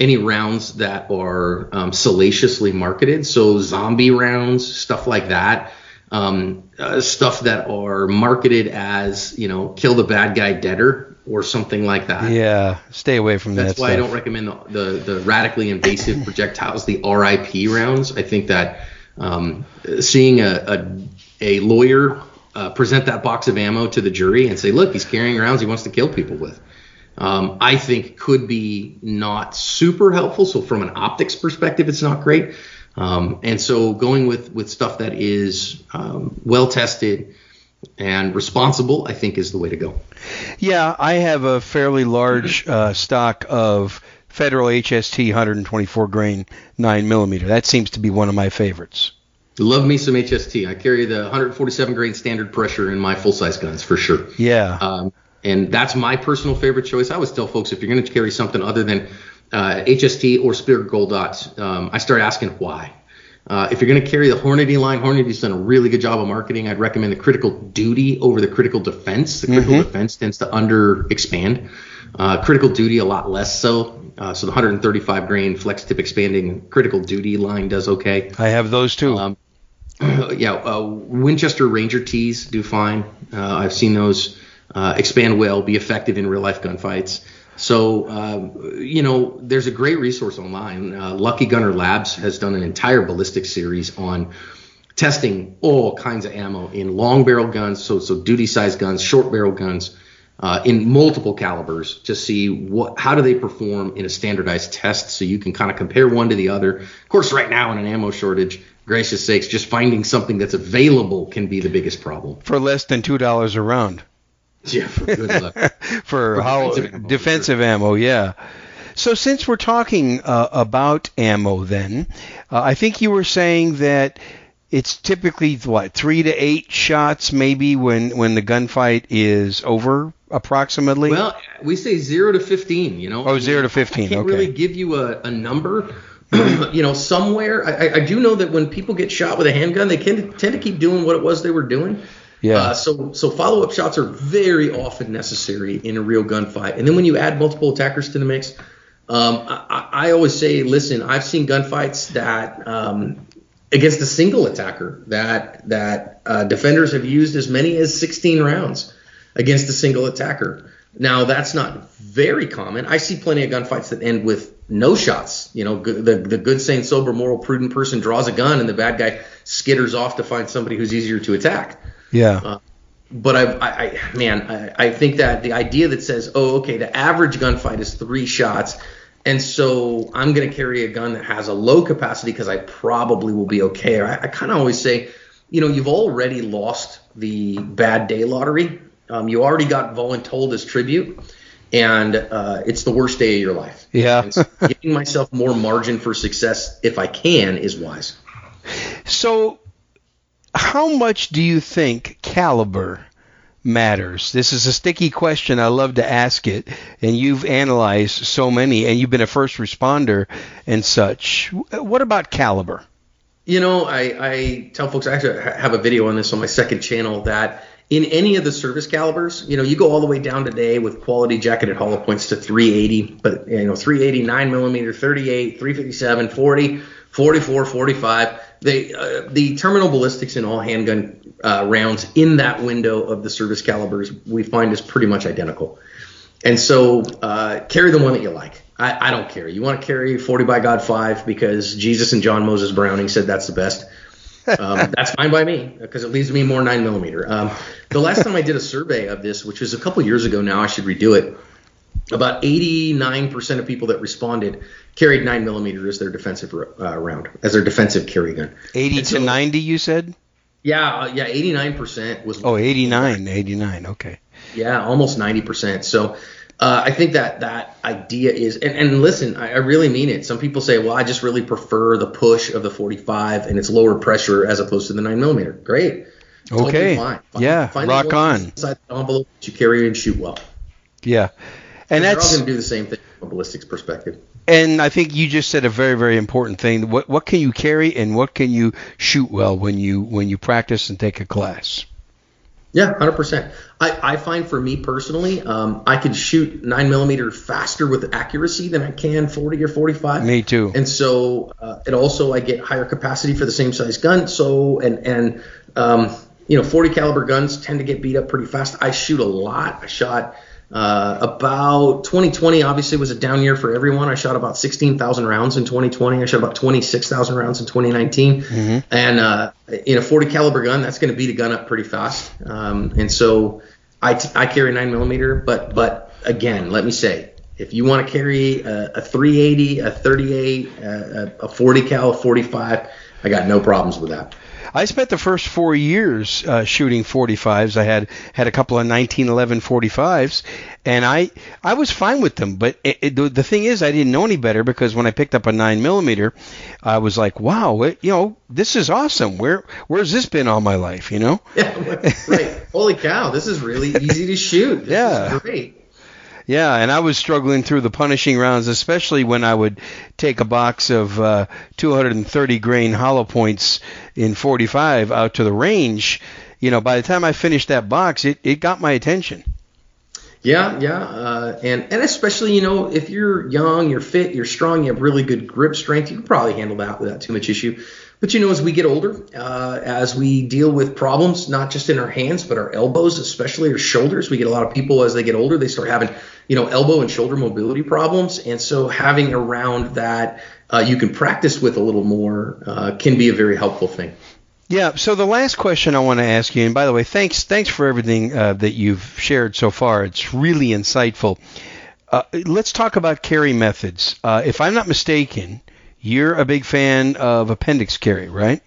any rounds that are um, salaciously marketed. So zombie rounds, stuff like that. Um, uh, stuff that are marketed as you know kill the bad guy deader or something like that. Yeah, stay away from That's that. That's why stuff. I don't recommend the, the, the radically invasive projectiles, the RIP rounds. I think that um, seeing a, a, a lawyer uh, present that box of ammo to the jury and say, look, he's carrying rounds he wants to kill people with um, I think could be not super helpful. So from an optics perspective, it's not great. Um, and so going with with stuff that is um, well tested and responsible, I think is the way to go. Yeah, I have a fairly large uh, stock of Federal HST 124 grain 9 millimeter. That seems to be one of my favorites. Love me some HST. I carry the 147 grain standard pressure in my full size guns for sure. Yeah. Um, and that's my personal favorite choice. I always tell folks if you're going to carry something other than uh, HST or Speer Gold Dots, um, I start asking why. Uh, if you're going to carry the Hornady line, Hornady's done a really good job of marketing. I'd recommend the Critical Duty over the Critical Defense. The Critical mm-hmm. Defense tends to under expand. Uh, critical Duty a lot less so. Uh, so the 135 grain flex tip expanding Critical Duty line does okay. I have those too. Um, yeah, uh, Winchester Ranger tees do fine. Uh, I've seen those uh, expand well, be effective in real life gunfights. So, uh, you know, there's a great resource online. Uh, Lucky Gunner Labs has done an entire ballistic series on testing all kinds of ammo in long barrel guns, so so duty size guns, short barrel guns, uh, in multiple calibers to see what how do they perform in a standardized test, so you can kind of compare one to the other. Of course, right now in an ammo shortage, gracious sakes, just finding something that's available can be the biggest problem. For less than two dollars a round. Yeah, for good luck. for, For how defensive ammo, defensive sure. ammo, yeah. So since we're talking uh, about ammo, then uh, I think you were saying that it's typically what three to eight shots, maybe when when the gunfight is over, approximately. Well, we say zero to fifteen. You know. Oh, zero to 15, I can't okay. really give you a, a number. you know, somewhere I, I- I do know that when people get shot with a handgun, they tend to, tend to keep doing what it was they were doing. Yeah. Uh, so so follow up shots are very often necessary in a real gunfight. And then when you add multiple attackers to the mix, um, I, I always say, listen, I've seen gunfights that um, against a single attacker that that uh, defenders have used as many as 16 rounds against a single attacker. Now that's not very common. I see plenty of gunfights that end with no shots. You know, the the good, sane, sober, moral, prudent person draws a gun and the bad guy skitters off to find somebody who's easier to attack yeah. but I, I, I man, I, I think that the idea that says, oh, okay, the average gunfight is three shots, and so I'm going to carry a gun that has a low capacity because I probably will be okay. Or I, I kind of always say, you know, you've already lost the bad day lottery. Um, you already got voluntold as tribute, and uh, it's the worst day of your life. Yeah. So giving myself more margin for success if I can is wise. So, how much do you think caliber matters? This is a sticky question. I love to ask it, and you've analyzed so many, and you've been a first responder and such. What about caliber? You know, I, I tell folks I actually have a video on this on my second channel that in any of the service calibers, you know, you go all the way down today with quality jacketed hollow points to 380, but you know, 380, 9 millimeter, 38, 357, 40, 44, 45. They uh, the terminal ballistics in all handgun uh, rounds in that window of the service calibers we find is pretty much identical. And so uh, carry the one that you like. I, I don't care. You want to carry 40 by God 5 because Jesus and John Moses Browning said that's the best. Um, that's fine by me because it leaves me more 9 millimeter. Um, the last time I did a survey of this, which was a couple years ago now, I should redo it. About 89% of people that responded carried 9 millimeter as their defensive uh, round, as their defensive carry gun. 80 And to 90, you said? Yeah, uh, yeah, 89% was Oh, 89, 89. Okay. Yeah, almost ninety percent. So uh, I think that that idea is, and, and listen, I, I really mean it. Some people say, well, I just really prefer the push of the 45 and it's lower pressure as opposed to the nine millimeter. Great. Totally Okay. fine. Yeah, find rock on. Inside the envelope that you carry and shoot well. Yeah. And they're all that's going to do the same thing from a ballistics perspective. and I think you just said a very very important thing. What what can you carry and what can you shoot well when you when you practice and take a class? Yeah, hundred percent. I, I find for me personally, um, I can shoot nine millimeter faster with accuracy than I can forty or forty five. Me too. And so uh, it also I get higher capacity for the same size gun. So and and um, you know 40 caliber guns tend to get beat up pretty fast. I shoot a lot. I shot uh, about 2020 obviously was a down year for everyone. I shot about 16,000 rounds in 2020. I shot about 26,000 rounds in 2019. And uh, in a 40 caliber gun, that's going to beat a gun up pretty fast. Um, and so I, t- I carry nine millimeter, but but again, let me say, if you want to carry a, a 380, a 38, a, a 40 cal, a 45, I got no problems with that. I spent the first four years uh, shooting 45s. I had had a couple of 1911 45s, and I I was fine with them. But it, it, the, the thing is, I didn't know any better because when I picked up a nine millimeter, I was like, wow, it, you know, this is awesome. Where where's this been all my life? You know? Yeah, right. Holy cow, this is really easy to shoot. This Yeah. is great. Yeah, and I was struggling through the punishing rounds, especially when I would take a box of uh, 230 grain hollow points in 45 out to the range. You know, by the time I finished that box, it, it got my attention. Yeah, yeah, uh, and and especially you know if you're young, you're fit, you're strong, you have really good grip strength, you can probably handle that without too much issue. But you know, as we get older, uh, as we deal with problems, not just in our hands but our elbows, especially our shoulders, we get a lot of people as they get older, they start having you know elbow and shoulder mobility problems, and so having around that uh, you can practice with a little more uh, can be a very helpful thing. Yeah. So the last question I want to ask you, and by the way, thanks thanks for everything uh, that you've shared so far. It's really insightful. Uh, let's talk about carry methods. Uh, if I'm not mistaken, you're a big fan of appendix carry, right?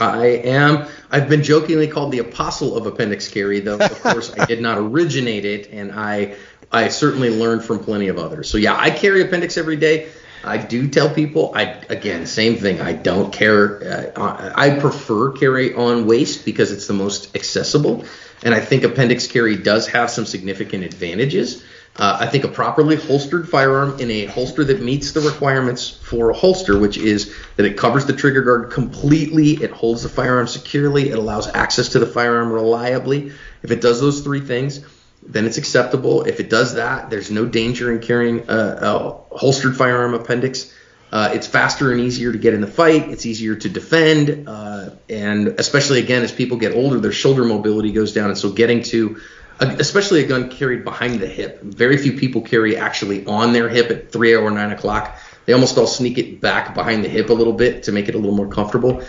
I am. I've been jokingly called the apostle of appendix carry, though of course I did not originate it, and I I certainly learned from plenty of others. So yeah, I carry appendix every day. I do tell people, I again, same thing. I don't care. Uh, I prefer carry on waist because it's the most accessible, and I think appendix carry does have some significant advantages. Uh, I think a properly holstered firearm in a holster that meets the requirements for a holster, which is that it covers the trigger guard completely, it holds the firearm securely, it allows access to the firearm reliably. If it does those three things, then it's acceptable. If it does that, there's no danger in carrying a, a holstered firearm appendix. Uh, it's faster and easier to get in the fight. It's easier to defend, uh, and especially again as people get older, their shoulder mobility goes down, and so getting to especially a gun carried behind the hip. Very few people carry actually on their hip at 3 or 9 o'clock. They almost all sneak it back behind the hip a little bit to make it a little more comfortable.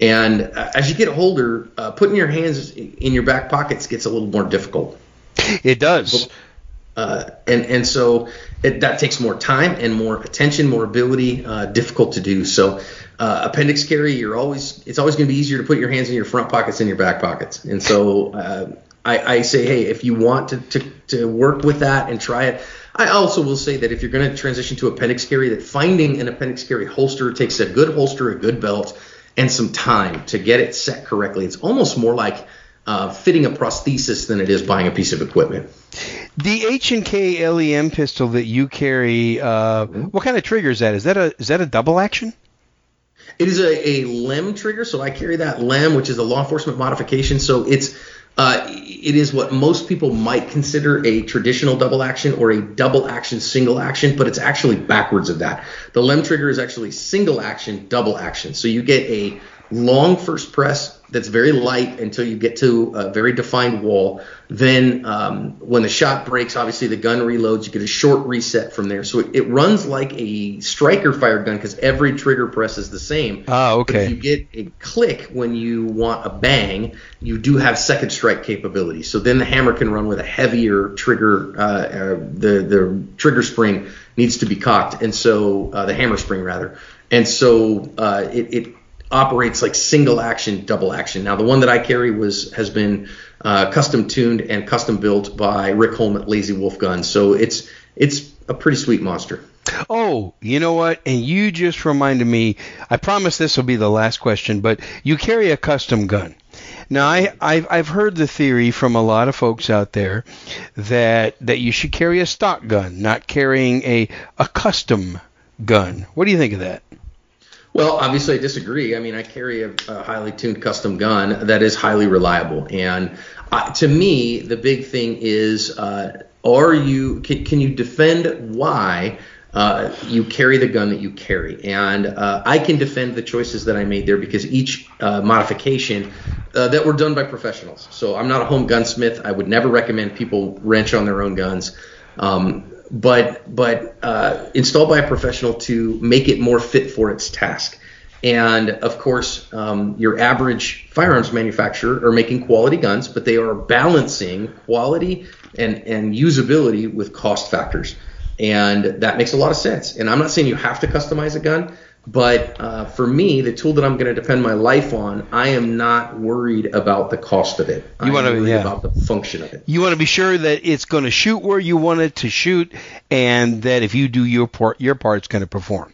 And uh, as you get older, uh, putting your hands in your back pockets gets a little more difficult. It does. Uh, and and so it, that takes more time and more attention, more ability, uh, difficult to do. So uh, appendix carry, you're always it's always going to be easier to put your hands in your front pockets than your back pockets. And so uh, I, I say, hey, if you want to, to, to work with that and try it, I also will say that if you're going to transition to appendix carry, that finding an appendix carry holster takes a good holster, a good belt, and some time to get it set correctly. It's almost more like uh, fitting a prosthesis than it is buying a piece of equipment. The H and K LEM pistol that you carry, uh, mm-hmm. what kind of trigger is that? Is that a is that a double action? It is a, a LEM trigger, so I carry that LEM, which is a law enforcement modification. So it's uh, it is what most people might consider a traditional double action or a double action single action, but it's actually backwards of that. The LEM trigger is actually single action, double action. So you get a long first press that's very light until you get to a very defined wall. Then, um, when the shot breaks, obviously the gun reloads. You get a short reset from there. So it, it runs like a striker fire gun because every trigger press is the same. Ah, okay. But if you get a click when you want a bang, you do have second strike capability. So then the hammer can run with a heavier trigger. Uh, uh, the the trigger spring needs to be cocked, and so uh, the hammer spring rather. And so uh, it, it operates like single action, double action. Now, the one that I carry was has been uh, custom tuned and custom built by Rick Holm at Lazy Wolf Guns, so it's it's a pretty sweet monster. Oh, you know what? And you just reminded me. I promise this will be the last question, but you carry a custom gun. Now, I, I've, I've heard the theory from a lot of folks out there that that you should carry a stock gun, not carrying a a custom gun. What do you think of that? Well, obviously, I disagree. I mean, I carry a, a highly tuned custom gun that is highly reliable, and uh, to me, the big thing is, uh, are you can, can, you defend why uh, you carry the gun that you carry? And uh, I can defend the choices that I made there because each uh, modification uh, that were done by professionals. So I'm not a home gunsmith. I would never recommend people wrench on their own guns. Um, but but uh, installed by a professional to make it more fit for its task. And of course, um, your average firearms manufacturer are making quality guns, but they are balancing quality and, and usability with cost factors. And that makes a lot of sense. And I'm not saying you have to customize a gun, but uh, for me, the tool that I'm going to depend my life on, I am not worried about the cost of it. You want to yeah. about the function of it. You want to be sure that it's going to shoot where you want it to shoot, and that if you do your part, your part, it's going to perform.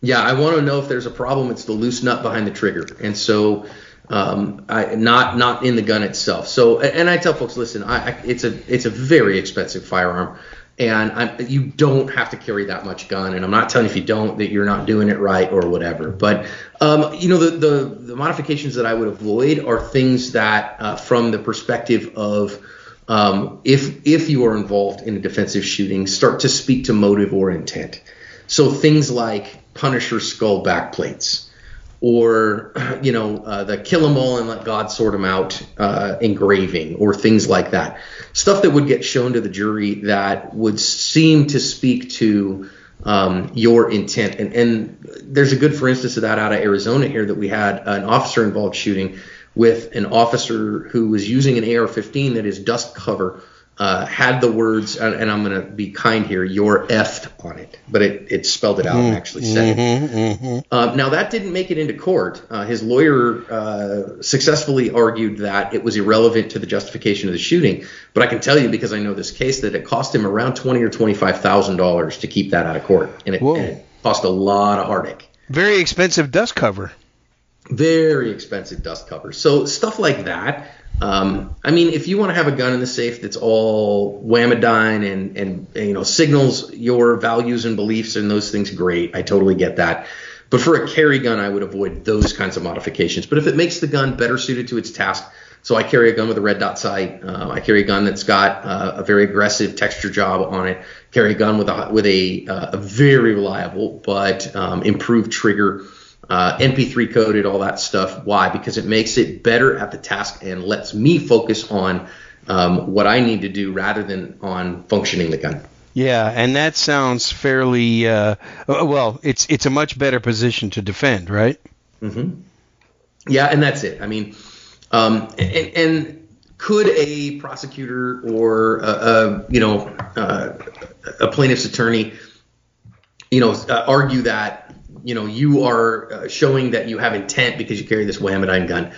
Yeah, I want to know if there's a problem. It's the loose nut behind the trigger, and so um, I, not not in the gun itself. So, and I tell folks, listen, I, I, it's a it's a very expensive firearm and I'm, you don't have to carry that much gun. And I'm not telling you if you don't that you're not doing it right or whatever. But um, you know, the, the, the modifications that I would avoid are things that, uh, from the perspective of um, if if you are involved in a defensive shooting, start to speak to motive or intent. So things like Punisher skull backplates or you know uh, the kill 'em all and let God sort them out uh, engraving or things like that. Stuff that would get shown to the jury that would seem to speak to um, your intent. And, and there's a good for instance of that out of Arizona here that we had an officer involved shooting with an officer who was using an AR-15 that is dust cover uh, had the words, and, and I'm going to be kind here, "you're effed" on it, but it, it spelled it out and actually said it. Mm-hmm, Uh, now that didn't make it into court. Uh, his lawyer uh, successfully argued that it was irrelevant to the justification of the shooting. But I can tell you, because I know this case, that it cost him around twenty or twenty-five thousand dollars to keep that out of court, and it, and it cost a lot of heartache. Very expensive dust cover. Very expensive dust cover. So stuff like that. Um, I mean, if you want to have a gun in the safe that's all whamidine and, and you know signals your values and beliefs and those things, great. I totally get that. But for a carry gun, I would avoid those kinds of modifications. But if it makes the gun better suited to its task, so I carry a gun with a red dot sight. Uh, I carry a gun that's got uh, a very aggressive texture job on it. Carry a gun with a with a, uh, a very reliable but um, improved trigger uh, NP3 coated, all that stuff. Why? Because it makes it better at the task and lets me focus on um, what I need to do rather than on functioning the gun. Yeah, and that sounds fairly uh, well. It's it's a much better position to defend, right? Mm-hmm. Yeah, and that's it. I mean, um, and, and could a prosecutor or a, a you know uh, a plaintiff's attorney, you know, uh, argue that you know you are uh, showing that you have intent because you carry this whamidine gun?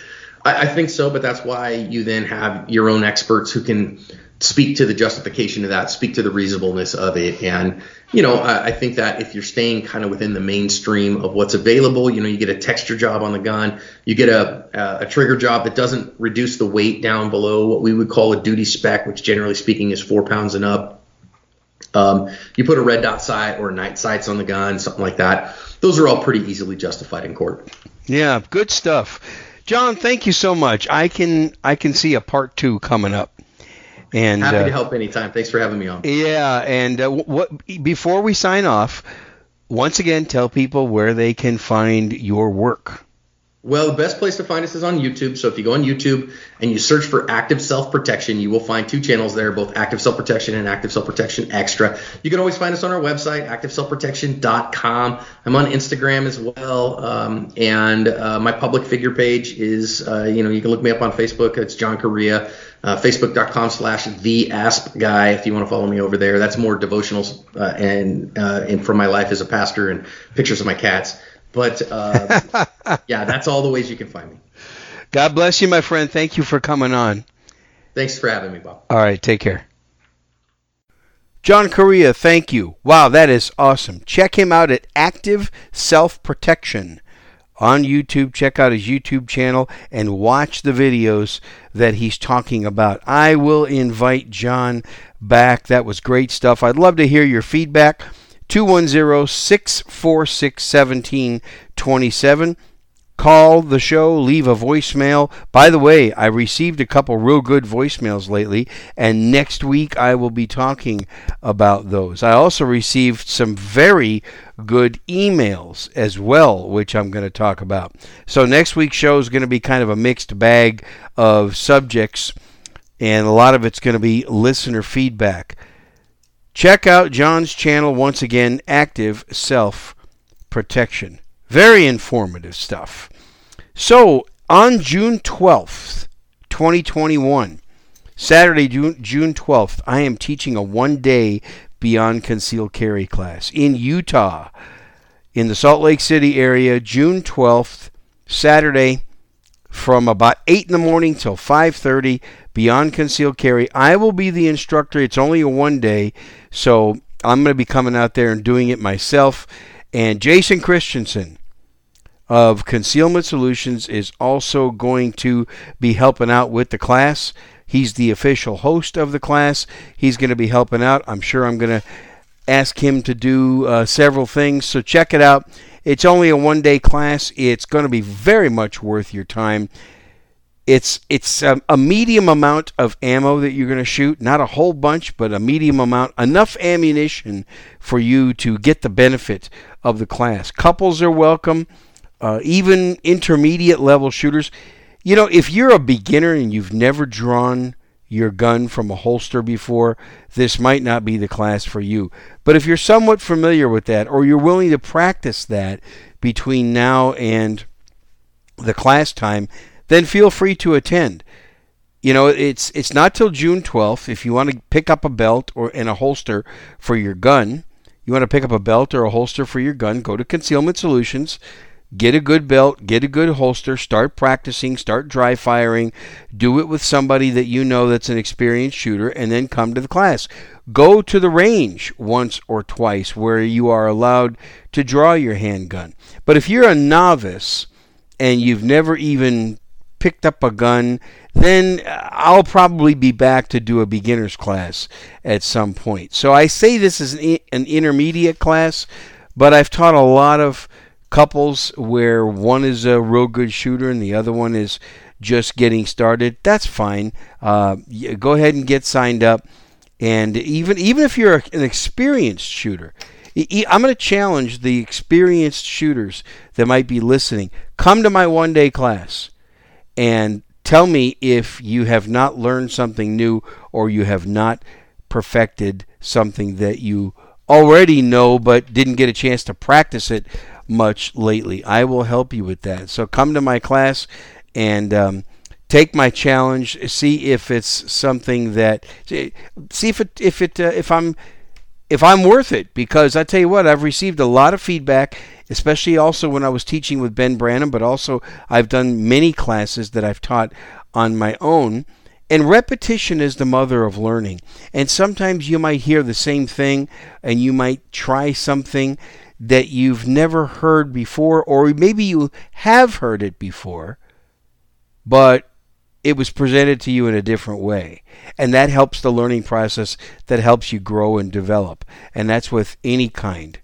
I, I think so, but that's why you then have your own experts who can speak to the justification of that, speak to the reasonableness of it, and you know, I, I think that if you're staying kind of within the mainstream of what's available, you know, you get a texture job on the gun, you get a, a trigger job that doesn't reduce the weight down below what we would call a duty spec, which generally speaking is four pounds and up. Um, you put a red dot sight or night sights on the gun, something like that. Those are all pretty easily justified in court. Yeah, good stuff. John, thank you so much. I can I can see a part two coming up. And Happy uh, to help anytime. Thanks for having me on. Yeah, and uh, what before we sign off, once again, tell people where they can find your work. Well, the best place to find us is on YouTube. So if you go on YouTube and you search for Active Self Protection, you will find two channels there, both Active Self Protection and Active Self Protection Extra. You can always find us on our website, ActiveSelfProtection.com. I'm on Instagram as well, um, and uh, my public figure page is, uh, you know, you can look me up on Facebook. It's John Correia. Uh, Facebook.com slash the asp guy if you want to follow me over there. That's more devotionals uh, and uh, and from my life as a pastor and pictures of my cats. But uh, yeah, that's all the ways you can find me. God bless you, my friend. Thank you for coming on. Thanks for having me, Bob. All right, take care. John Correia, thank you. Wow, that is awesome. Check him out at Active Self Protection on YouTube. Check out his YouTube channel and watch the videos that he's talking about. I will invite John back. That was great stuff. I'd love to hear your feedback. 210 646 1727. Call the show, leave a voicemail. By the way, I received a couple real good voicemails lately, and next week I will be talking about those. I also received some very good emails as well, which I'm going to talk about. So next week's show is going to be kind of a mixed bag of subjects, and a lot of it's going to be listener feedback. Check out John's channel once again, Active Self Protection. Very informative stuff. So, on June 12th, 2021, Saturday, June, June 12th, I am teaching a one day Beyond Concealed Carry class in Utah, in the Salt Lake City area, June 12th, Saturday, from about 8 in the morning till 5.30 beyond concealed carry. I will be the instructor. It's only a one day so i'm going to be coming out there and doing it myself. And jason christensen of concealment solutions is also going to be helping out with the class. He's the official host of the class. He's going to be helping out. I'm sure i'm going to ask him to do uh, several things so check it out. It's only a one day class. It's going to be very much worth your time. It's it's a, a medium amount of ammo that you're going to shoot, not a whole bunch, but a medium amount, enough ammunition for you to get the benefit of the class. Couples are welcome, uh, even intermediate level shooters. You know, if you're a beginner and you've never drawn your gun from a holster before, this might not be the class for you. But if you're somewhat familiar with that, or you're willing to practice that between now and the class time, then feel free to attend. you know, it's it's not till June 12th. If you want to pick up a belt or and a holster for your gun, you want to pick up a belt or a holster for your gun, go to Concealment Solutions. Get a good belt, get a good holster, start practicing, start dry firing, do it with somebody that you know that's an experienced shooter, and then come to the class. Go to the range once or twice where you are allowed to draw your handgun. But if you're a novice and you've never even picked up a gun, then I'll probably be back to do a beginner's class at some point. So I say this is an intermediate class, but I've taught a lot of couples where one is a real good shooter and the other one is just getting started. That's fine. Uh, go ahead and get signed up. And even even if you're an experienced shooter, I'm going to challenge the experienced shooters that might be listening. Come to my one day class and tell me if you have not learned something new or you have not perfected something that you already know but didn't get a chance to practice it much lately. I will help you with that. So come to my class and um, take my challenge. See if it's something that see if it if it uh, if I'm if I'm worth it because I tell you what I've received a lot of feedback especially also when I was teaching with Ben Branam, but also I've done many classes that I've taught on my own. And repetition is the mother of learning. And sometimes you might hear the same thing and you might try something that you've never heard before, or maybe you have heard it before, but it was presented to you in a different way. And that helps the learning process, that helps you grow and develop. And that's with any kind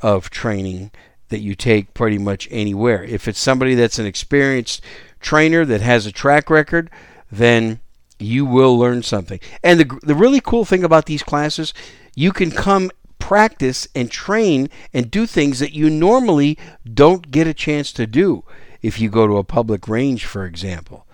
of training that you take pretty much anywhere. If it's somebody that's an experienced trainer that has a track record, then you will learn something. And the the really cool thing about these classes, you can come practice and train and do things that you normally don't get a chance to do if you go to a public range, for example.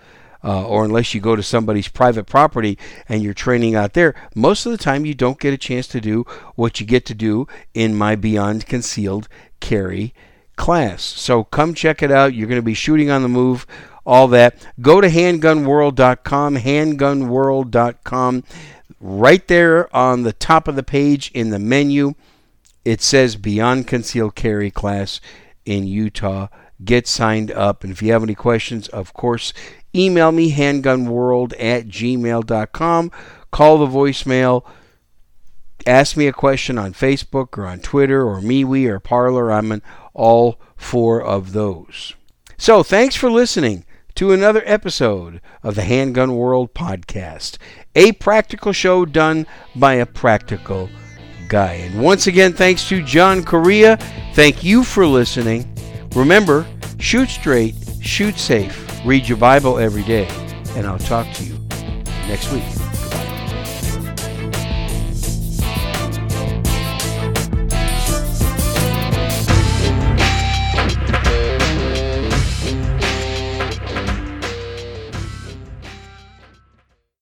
Uh, or unless you go to somebody's private property and you're training out there, most of the time you don't get a chance to do what you get to do in my Beyond Concealed carry class. So come check it out. You're going to be shooting on the move, all that. Go to handgunworld.com, handgunworld.com. Right there on the top of the page in the menu, it says Beyond Concealed Carry class in Utah. Get signed up. And if you have any questions, of course, email me handgunworld at gmail.com. Call the voicemail ask me a question on Facebook or on Twitter or MeWe or Parler. I'm in all four of those. So thanks for listening to another episode of the Handgun World podcast, a practical show done by a practical guy. And once again, thanks to John Correia. Thank you for listening. Remember, shoot straight, shoot safe, read your Bible every day, and I'll talk to you next week.